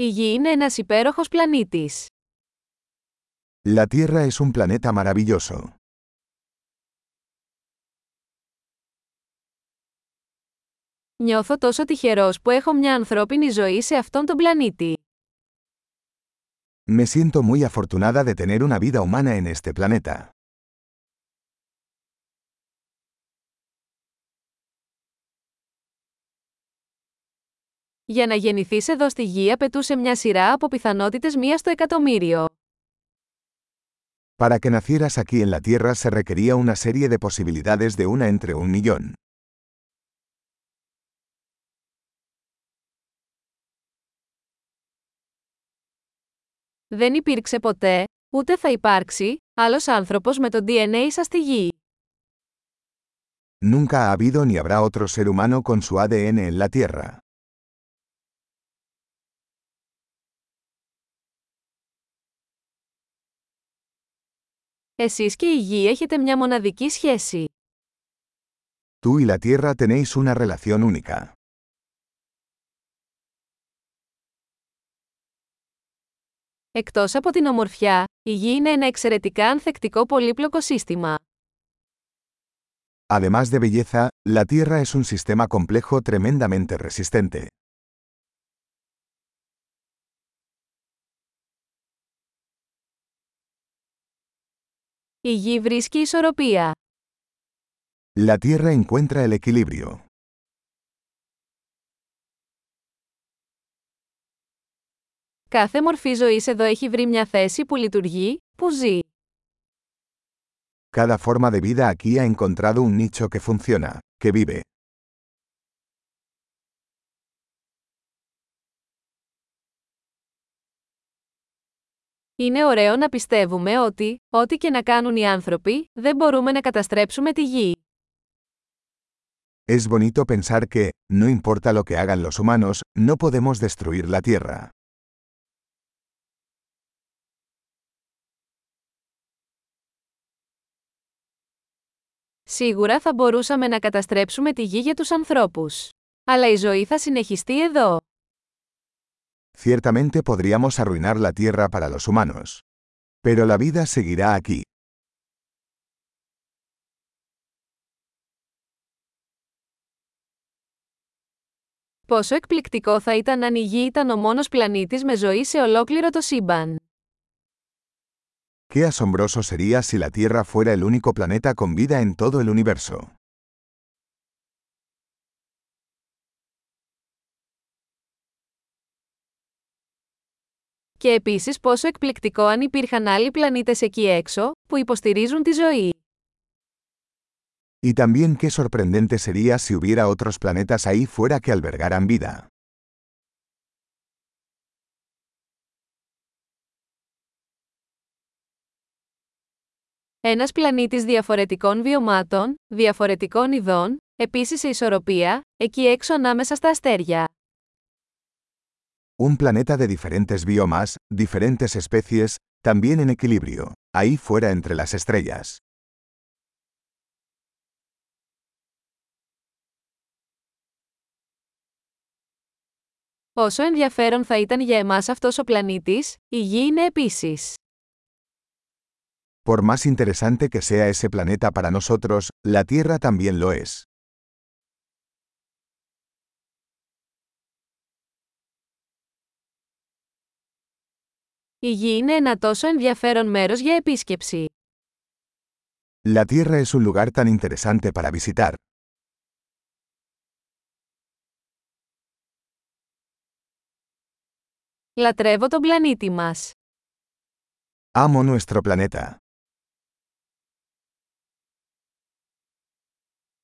Η Γη είναι ένας υπέροχος πλανήτης. La Tierra es un planeta maravilloso. Νιώθω τόσο τυχερός που έχω μια ανθρώπινη ζωή σε αυτόν τον πλανήτη. Me siento muy afortunada de tener una vida humana en este planeta. Για να γεννηθείς εδώ στη Γη απαιτούσε μια σειρά από πιθανότητες μία στο εκατομμύριο. Para que nacieras aquí en la Tierra se requería una serie de posibilidades de una entre un millón. Δεν υπήρξε ποτέ, ούτε θα υπάρξει, άλλος άνθρωπος με το DNA σας στη Γη. Nunca ha habido ni habrá otro ser humano con su ADN en la Tierra. Εσείς και η Γη έχετε μια μοναδική σχέση. Tú y la Tierra tenéis una relación única. Εκτός από την ομορφιά, η Γη είναι ένα εξαιρετικά ανθεκτικό πολύπλοκο σύστημα. Además de belleza, la Tierra es un sistema complejo tremendamente resistente. Η Γη βρίσκει ισορροπία. La Tierra encuentra el equilibrio. Κάθε μορφή ζωής εδώ έχει βρει μια θέση που λειτουργεί, που ζει. Cada forma de vida aquí ha encontrado un nicho que funciona, que vive. Είναι ωραίο να πιστεύουμε ότι, ό,τι και να κάνουν οι άνθρωποι, δεν μπορούμε να καταστρέψουμε τη Γη. Es bonito pensar que, no importa lo que hagan los humanos, no podemos destruir la Tierra. Σίγουρα θα μπορούσαμε να καταστρέψουμε τη Γη για τους ανθρώπους. Αλλά η ζωή θα συνεχιστεί εδώ. Ciertamente podríamos arruinar la Tierra para los humanos. Pero la vida seguirá aquí. Πόσο εκπληκτικό θα ήταν αν η Γη ήταν ο μόνος πλανήτης με ζωή σε ολόκληρο το σύμπαν. Qué asombroso sería si la Tierra fuera el único planeta con vida en todo el universo. Και επίσης πόσο εκπληκτικό αν υπήρχαν άλλοι πλανήτες εκεί έξω, που υποστηρίζουν τη ζωή. Y también qué sorprendente sería si hubiera otros planetas ahí fuera que albergaran vida. Ένας πλανήτης διαφορετικών βιωμάτων, διαφορετικών ειδών, επίσης σε ισορροπία, εκεί έξω ανάμεσα στα αστέρια. Un planeta de diferentes biomas, diferentes especies, también en equilibrio, ahí fuera entre las estrellas. Όσο ενδιαφέρον θα ήταν για εμάς αυτός ο πλανήτης, η Γη είναι επίσης. Por más interesante que sea ese planeta para nosotros, la Tierra también lo es. Η Γη είναι ένα τόσο ενδιαφέρον μέρος για επίσκεψη. La Tierra es un lugar tan interesante para visitar. Λατρεύω τον πλανήτη μας. Amo nuestro planeta.